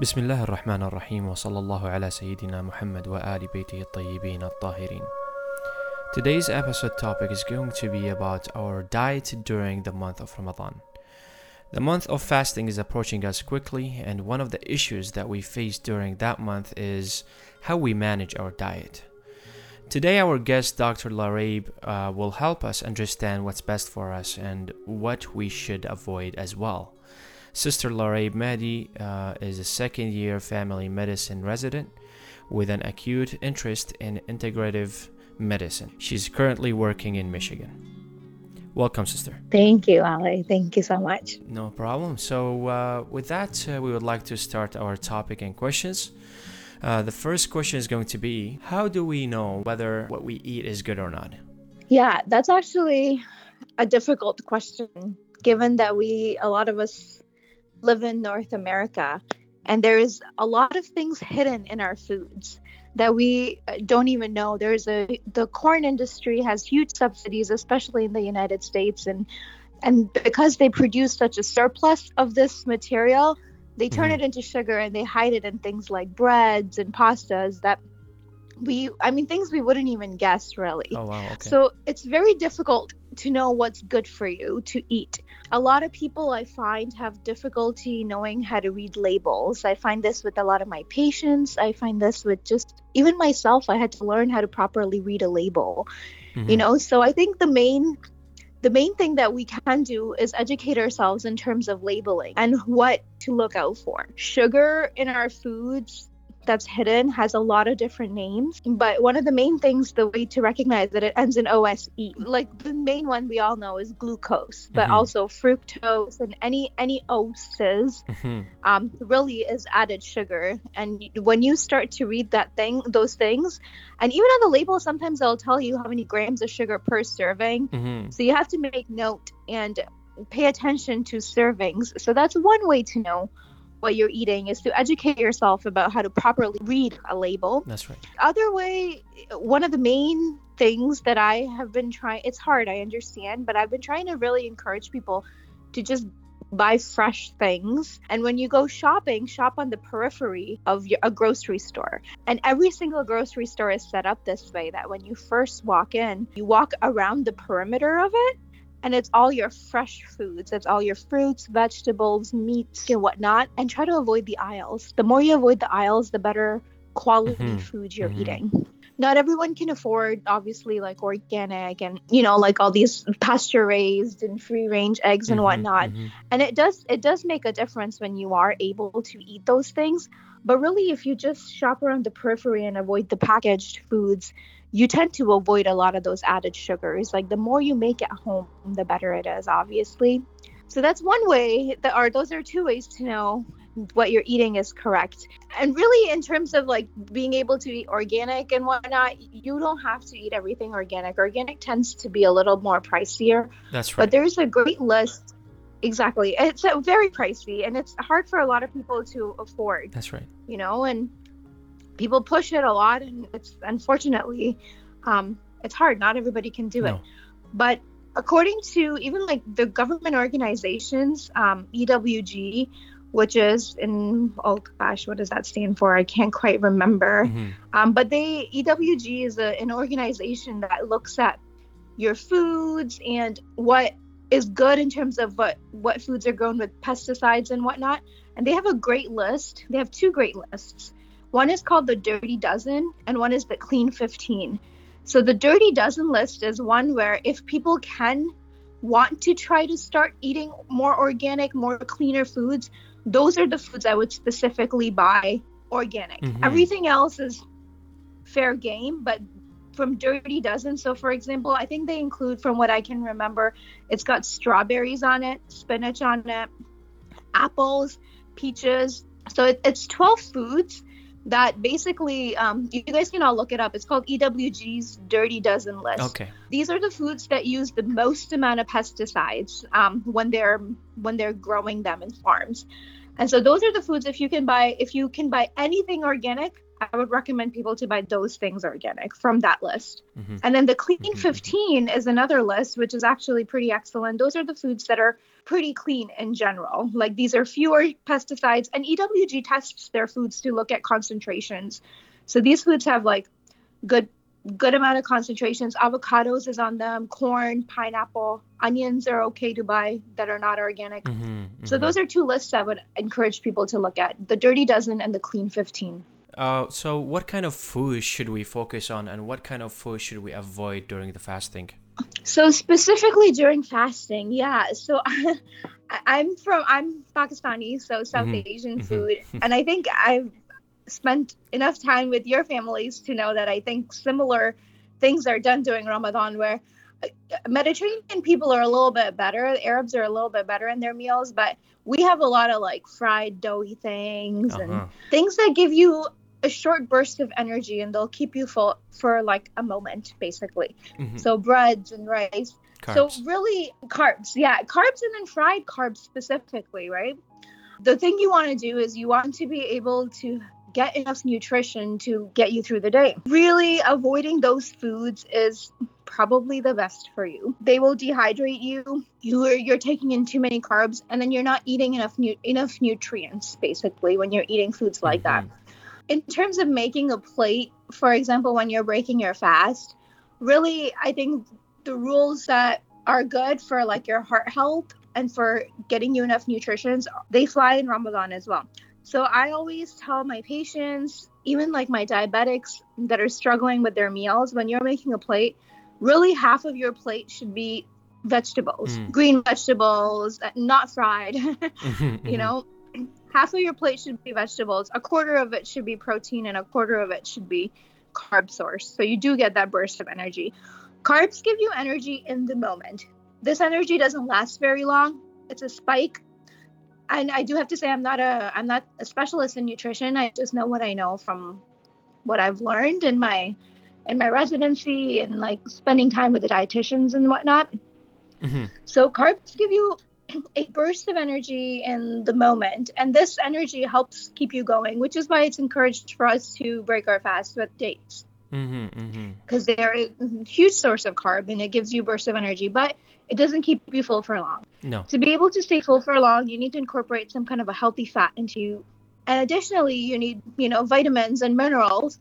بسم الله الرحمن الرحيم وصلى الله على سيدنا محمد وآل بيته الطيبين الطاهرين Today's episode topic is going to be about our diet during the month of Ramadan. The month of fasting is approaching us quickly, and one of the issues that we face during that month is how we manage our diet. Today, our guest, Dr. Laraib, uh, will help us understand what's best for us and what we should avoid as well. Sister Laraib Mahdi uh, is a second year family medicine resident with an acute interest in integrative medicine. She's currently working in Michigan. Welcome, sister. Thank you, Ali. Thank you so much. No problem. So, uh, with that, uh, we would like to start our topic and questions. Uh, the first question is going to be How do we know whether what we eat is good or not? Yeah, that's actually a difficult question given that we, a lot of us, live in North America, and there's a lot of things hidden in our foods that we uh, don't even know. There's a the corn industry has huge subsidies, especially in the United States, and and because they produce such a surplus of this material, they turn Mhm. it into sugar and they hide it in things like breads and pastas that we I mean things we wouldn't even guess really. Oh, wow. Okay. So it's very difficult to know what's good for you to eat. A lot of people I find have difficulty knowing how to read labels. I find this with a lot of my patients. I find this with just even myself. I had to learn how to properly read a label. You Mhm. know, so I think the main the main thing that we can do is educate ourselves in terms of labeling and what to look out for. Sugar in our foods that's hidden has a lot of different names, but one of the main things, the way to recognize that it ends in OSE, like the main one we all know is glucose, but Mhm. also fructose and any any oses Mhm. um, really is added sugar. And when you start to read that thing, those things, and even on the label, sometimes they'll tell you how many grams of sugar per serving. Mhm. So you have to make note and pay attention to servings. So that's one way to know what you're eating is to educate yourself about how to properly read a label. That's right. Other way, one of the main things that I have been trying, it's hard, I understand, but I've been trying to really encourage people to just buy fresh things. And when you go shopping, shop on the periphery of your, a grocery store. And every single grocery store is set up this way that when you first walk in, you walk around the perimeter of it. And it's all your fresh foods. It's all your fruits, vegetables, meats, and whatnot. And try to avoid the aisles. The more you avoid the aisles, the better quality Mhm. food you're Mhm. eating not everyone can afford obviously like organic and you know like all these pasture raised and free range eggs and Mhm. whatnot Mhm. and it does it does make a difference when you are able to eat those things but really if you just shop around the periphery and avoid the packaged foods you tend to avoid a lot of those added sugars. Like the more you make at home the better it is obviously. So that's one way that are those are two ways to know what you're eating is correct. And really in terms of like being able to eat organic and whatnot you don't have to eat everything organic. Organic tends to be a little more pricier. That's right. but there's a great list exactly. It's uh, very pricey and it's hard for a lot of people to afford That's right. you know and people push it a lot and it's unfortunately um it's hard. Not everybody can do it. But according to even like the government organizations um ewg which is in oh gosh what does that stand for? I can't quite remember. Mhm. um, but they EWG is a, an organization that looks at your foods and what is good in terms of what what foods are grown with pesticides and whatnot. And they have a great list. They have two great lists. One is called the Dirty Dozen, and one is the Clean 15. So the Dirty Dozen list is one where if people can want to try to start eating more organic, more cleaner foods, those are the foods I would specifically buy organic. Mhm. Everything else is fair game, but from Dirty Dozen, so for example, I think they include, from what I can remember, it's got strawberries on it, spinach on it, apples, peaches. So it, it's 12 foods that basically, um, you guys can all look it up. It's called EWG's Dirty Dozen list Okay. these are the foods that use the most amount of pesticides um, when they're when they're growing them in farms and so those are the foods if you can buy if you can buy anything organic I would recommend people to buy those things organic from that list. Mhm. And then the clean Mhm, mhm. 15 is another list, which is actually pretty excellent. Those are the foods that are pretty clean in general. Like these are fewer pesticides, and EWG tests their foods to look at concentrations. So these foods have like good good amount of concentrations. Avocados is on them, corn, pineapple, onions are okay to buy that are not organic. Mhm, So mhm. those are two lists I would encourage people to look at: the Dirty Dozen and the Clean 15. Uh, so what kind of food should we focus on, and what kind of food should we avoid during the fasting? So specifically during fasting, yeah. So I, I'm from I'm Pakistani, so South Mhm, Asian mhm. food, and I think I've spent enough time with your families to know that I think similar things are done during Ramadan, where uh, Mediterranean people are a little bit better, Arabs are a little bit better in their meals, but we have a lot of like fried doughy things Uh-huh. and things that give you a short burst of energy and they'll keep you full for like a moment basically. Mhm. so breads and rice. Carbs. so really carbs. Yeah carbs and then fried carbs specifically right? The thing you want to do is you want to be able to get enough nutrition to get you through the day. Really avoiding those foods is probably the best for you. They will dehydrate you. You're you're taking in too many carbs and then you're not eating enough nu- enough nutrients basically when you're eating foods like that. Mhm. In terms of making a plate, for example, when you're breaking your fast, really, I think the rules that are good for like your heart health and for getting you enough nutrition, they fly in Ramadan as well. So I always tell my patients, even like my diabetics that are struggling with their meals, when you're making a plate, really half of your plate should be vegetables, Mm. green vegetables, not fried. Mhm, you know half of your plate should be vegetables. A quarter of it should be protein and a quarter of it should be carb source. So you do get that burst of energy. Carbs give you energy in the moment. This energy doesn't last very long. It's a spike. And i do have to say i'm not a i'm not a specialist in nutrition. I just know what i know from what i've learned in my in my residency and like spending time with the dietitians and whatnot. Mhm. so carbs give you a burst of energy in the moment, and this energy helps keep you going, which is why it's encouraged for us to break our fast with dates Mhm, mhm. because they're a huge source of carb and it gives you bursts of energy, but it doesn't keep you full for long. No. To be able to stay full for long, you need to incorporate some kind of a healthy fat into you. And additionally, you need, you know, vitamins and minerals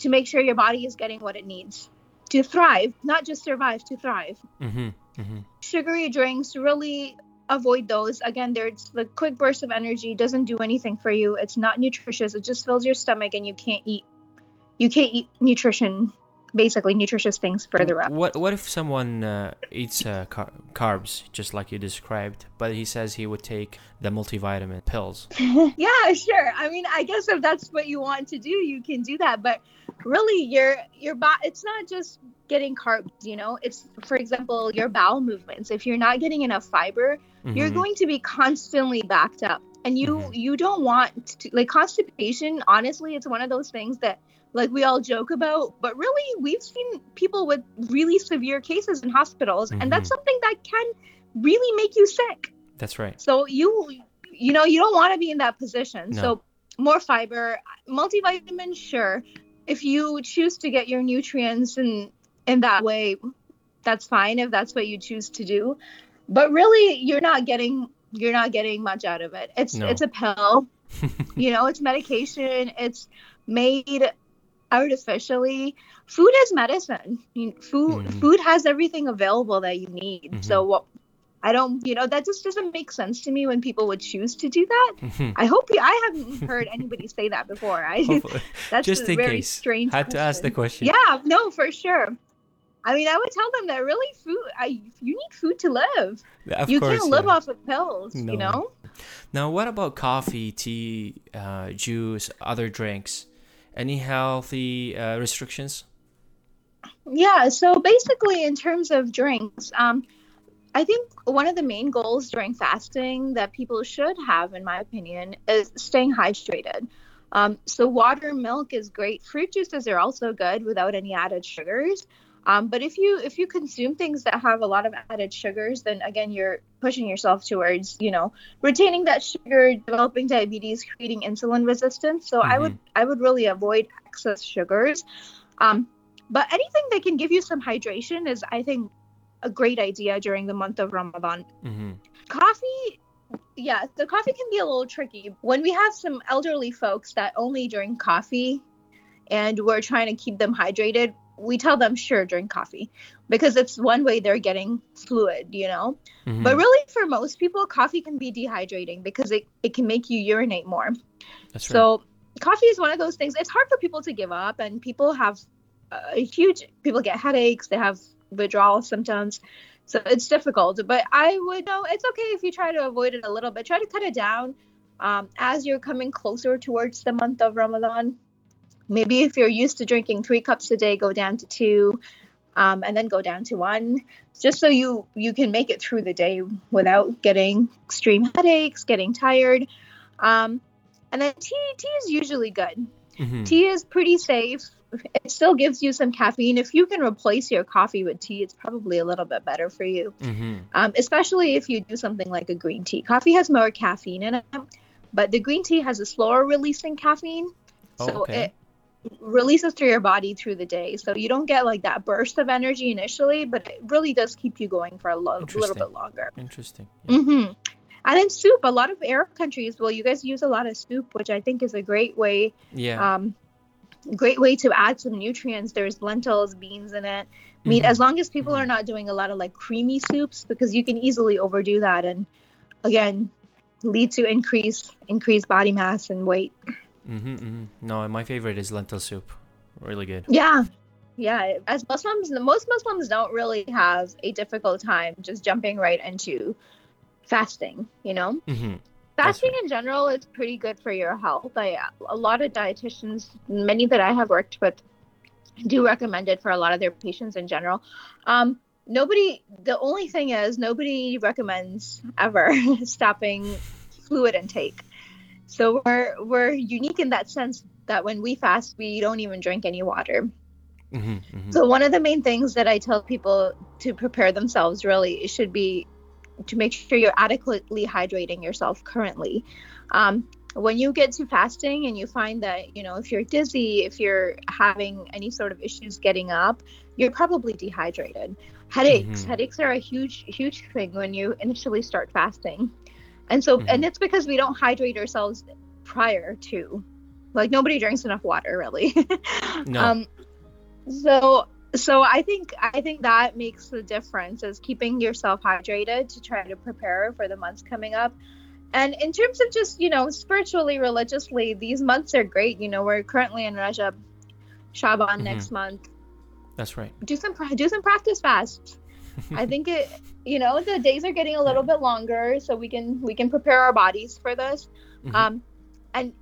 to make sure your body is getting what it needs to thrive, not just survive, to thrive Mm-hmm, mm-hmm. sugary drinks really avoid those. Again there's the quick burst of energy doesn't do anything for you. It's not nutritious. It just fills your stomach and you can't eat. You can't eat nutrition basically nutritious things further up. What what if someone uh, eats uh, car- carbs just like you described, but he says he would take the multivitamin pills? yeah sure. I mean i guess if that's what you want to do you can do that but really your your body it's not just getting carbs you know? It's for example your bowel movements. If you're not getting enough fiber you're Mhm. going to be constantly backed up and you Mhm. you don't want to like constipation honestly it's one of those things that like we all joke about but really we've seen people with really severe cases in hospitals and that's Mhm. something that can really make you sick That's right. so you you know you don't want to be in that position No. so more fiber multivitamins sure if you choose to get your nutrients in in that way that's fine if that's what you choose to do but really you're not getting you're not getting much out of it it's No. it's a pill you know it's medication it's made artificially food is medicine food Mhm. food has everything available that you need Mhm. so what i don't you know that just doesn't make sense to me when people would choose to do that Mhm. i hope you, i haven't heard anybody say that before i Hopefully- that's Just a in very case. strange Had to ask the question. question. yeah no for sure i mean i would tell them that really food I, you need food to live Of you course, can't live yeah. off of pills No. you know Now, what about coffee, tea, uh, juice, other drinks? Any healthy uh, restrictions? Yeah, so basically, in terms of drinks, um, I think one of the main goals during fasting that people should have, in my opinion, is staying hydrated. Um, so, water, milk is great. Fruit juices are also good without any added sugars. Um, but if you if you consume things that have a lot of added sugars, then again you're pushing yourself towards you know retaining that sugar, developing diabetes, creating insulin resistance. So I would I would really avoid excess sugars. Um, but anything that can give you some hydration is I think a great idea during the month of Ramadan. Mm-hmm. Coffee yeah, the coffee can be a little tricky. When we have some elderly folks that only drink coffee and we're trying to keep them hydrated, we tell them sure drink coffee because it's one way they're getting fluid you know? Mhm. but really for most people coffee can be dehydrating because it, it can make you urinate more. That's right. so coffee is one of those things. It's hard for people to give up and people have a huge people get headaches they have withdrawal symptoms so it's difficult. But i would know it's okay if you try to avoid it a little bit. Try to cut it down um, as you're coming closer towards the month of ramadan maybe if you're used to drinking three cups a day go down to two um, and then go down to one just so you you can make it through the day without getting extreme headaches getting tired. Um, and then tea tea is usually good. Mhm. tea is pretty safe. It still gives you some caffeine. If you can replace your coffee with tea it's probably a little bit better for you. Mhm. um, especially if you do something like a green tea. Coffee has more caffeine in it but the green tea has a slower releasing caffeine. Oh, so okay. it releases through your body through the day so you don't get like that burst of energy initially but it really does keep you going for a lo- little bit longer Interesting. Yeah. hmm and then soup a lot of arab countries well you guys use a lot of soup which i think is a great way Yeah. um, great way to add some nutrients there's lentils beans in it meat Mhm. as long as people Mhm. are not doing a lot of like creamy soups because you can easily overdo that and again lead to increase increased body mass and weight Mm-hmm, mm-hmm. No, my favorite is lentil soup. Really good. Yeah. Yeah. As Muslims, most Muslims don't really have a difficult time just jumping right into fasting, you know? Mm-hmm. Fasting in general is pretty good for your health. I, a lot of dietitians, many that I have worked with, do recommend it for a lot of their patients in general. Um, nobody, the only thing is, nobody recommends ever stopping fluid intake. So we're we're unique in that sense that when we fast, we don't even drink any water. Mm-hmm. Mm-hmm. So one of the main things that I tell people to prepare themselves really should be to make sure you're adequately hydrating yourself currently. Um, when you get to fasting and you find that you know if you're dizzy, if you're having any sort of issues getting up, you're probably dehydrated. Headaches, Mhm. headaches are a huge huge thing when you initially start fasting, and so and Mhm. it's because we don't hydrate ourselves prior to, like nobody drinks enough water really. No. Um, so so I think I think that makes the difference is keeping yourself hydrated to try to prepare for the months coming up. And in terms of just, you know, spiritually, religiously, these months are great. You know, we're currently in Rajab, Shaban Mhm. next month. That's right. Do some do some practice fasts. I think it, you know, the days are getting a little bit longer, so we can we can prepare our bodies for this. Mhm. Um, and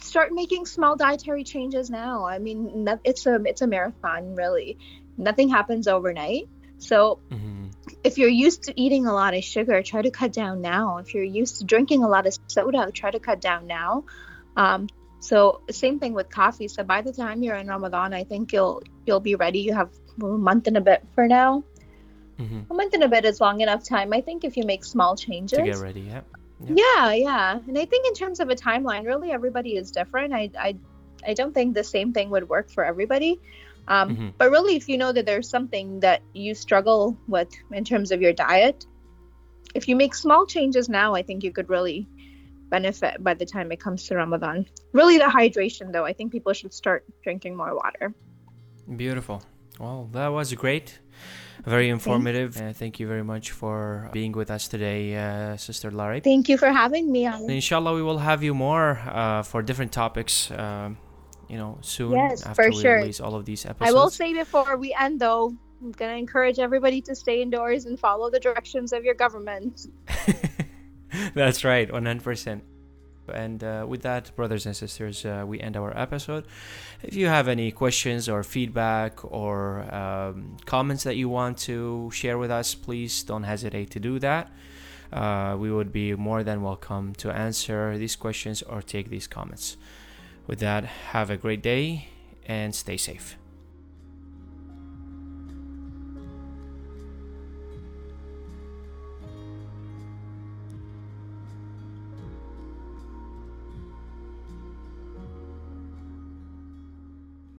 start making small dietary changes now. I mean, it's a it's a marathon, really. Nothing happens overnight. So Mhm. if you're used to eating a lot of sugar, try to cut down now. If you're used to drinking a lot of soda, try to cut down now. Um, so same thing with coffee. So by the time you're in Ramadan, I think you'll you'll be ready. You have a month and a bit for now. Mhm. A month and a bit is long enough time. I think if you make small changes. To get ready. Yeah. Yeah, yeah. And I think in terms of a timeline, really everybody is different. I I, I don't think the same thing would work for everybody. Um, Mhm. But really, if you know that there's something that you struggle with in terms of your diet, if you make small changes now, I think you could really benefit by the time it comes to Ramadan. Really, the hydration, though, I think people should start drinking more water. Beautiful. Well, that was great. Very informative. Uh, thank you very much for being with us today, uh, Sister Larry. Thank you for having me And inshallah, we will have you more uh, for different topics. Um, you know, soon Yes, after we sure. release all of these episodes. I will say before we end, though, I'm going to encourage everybody to stay indoors and follow the directions of your government. That's right, 100%. And uh, with that, brothers and sisters, uh, we end our episode. If you have any questions or feedback or um, comments that you want to share with us, please don't hesitate to do that. Uh, we would be more than welcome to answer these questions or take these comments. With that, have a great day and stay safe.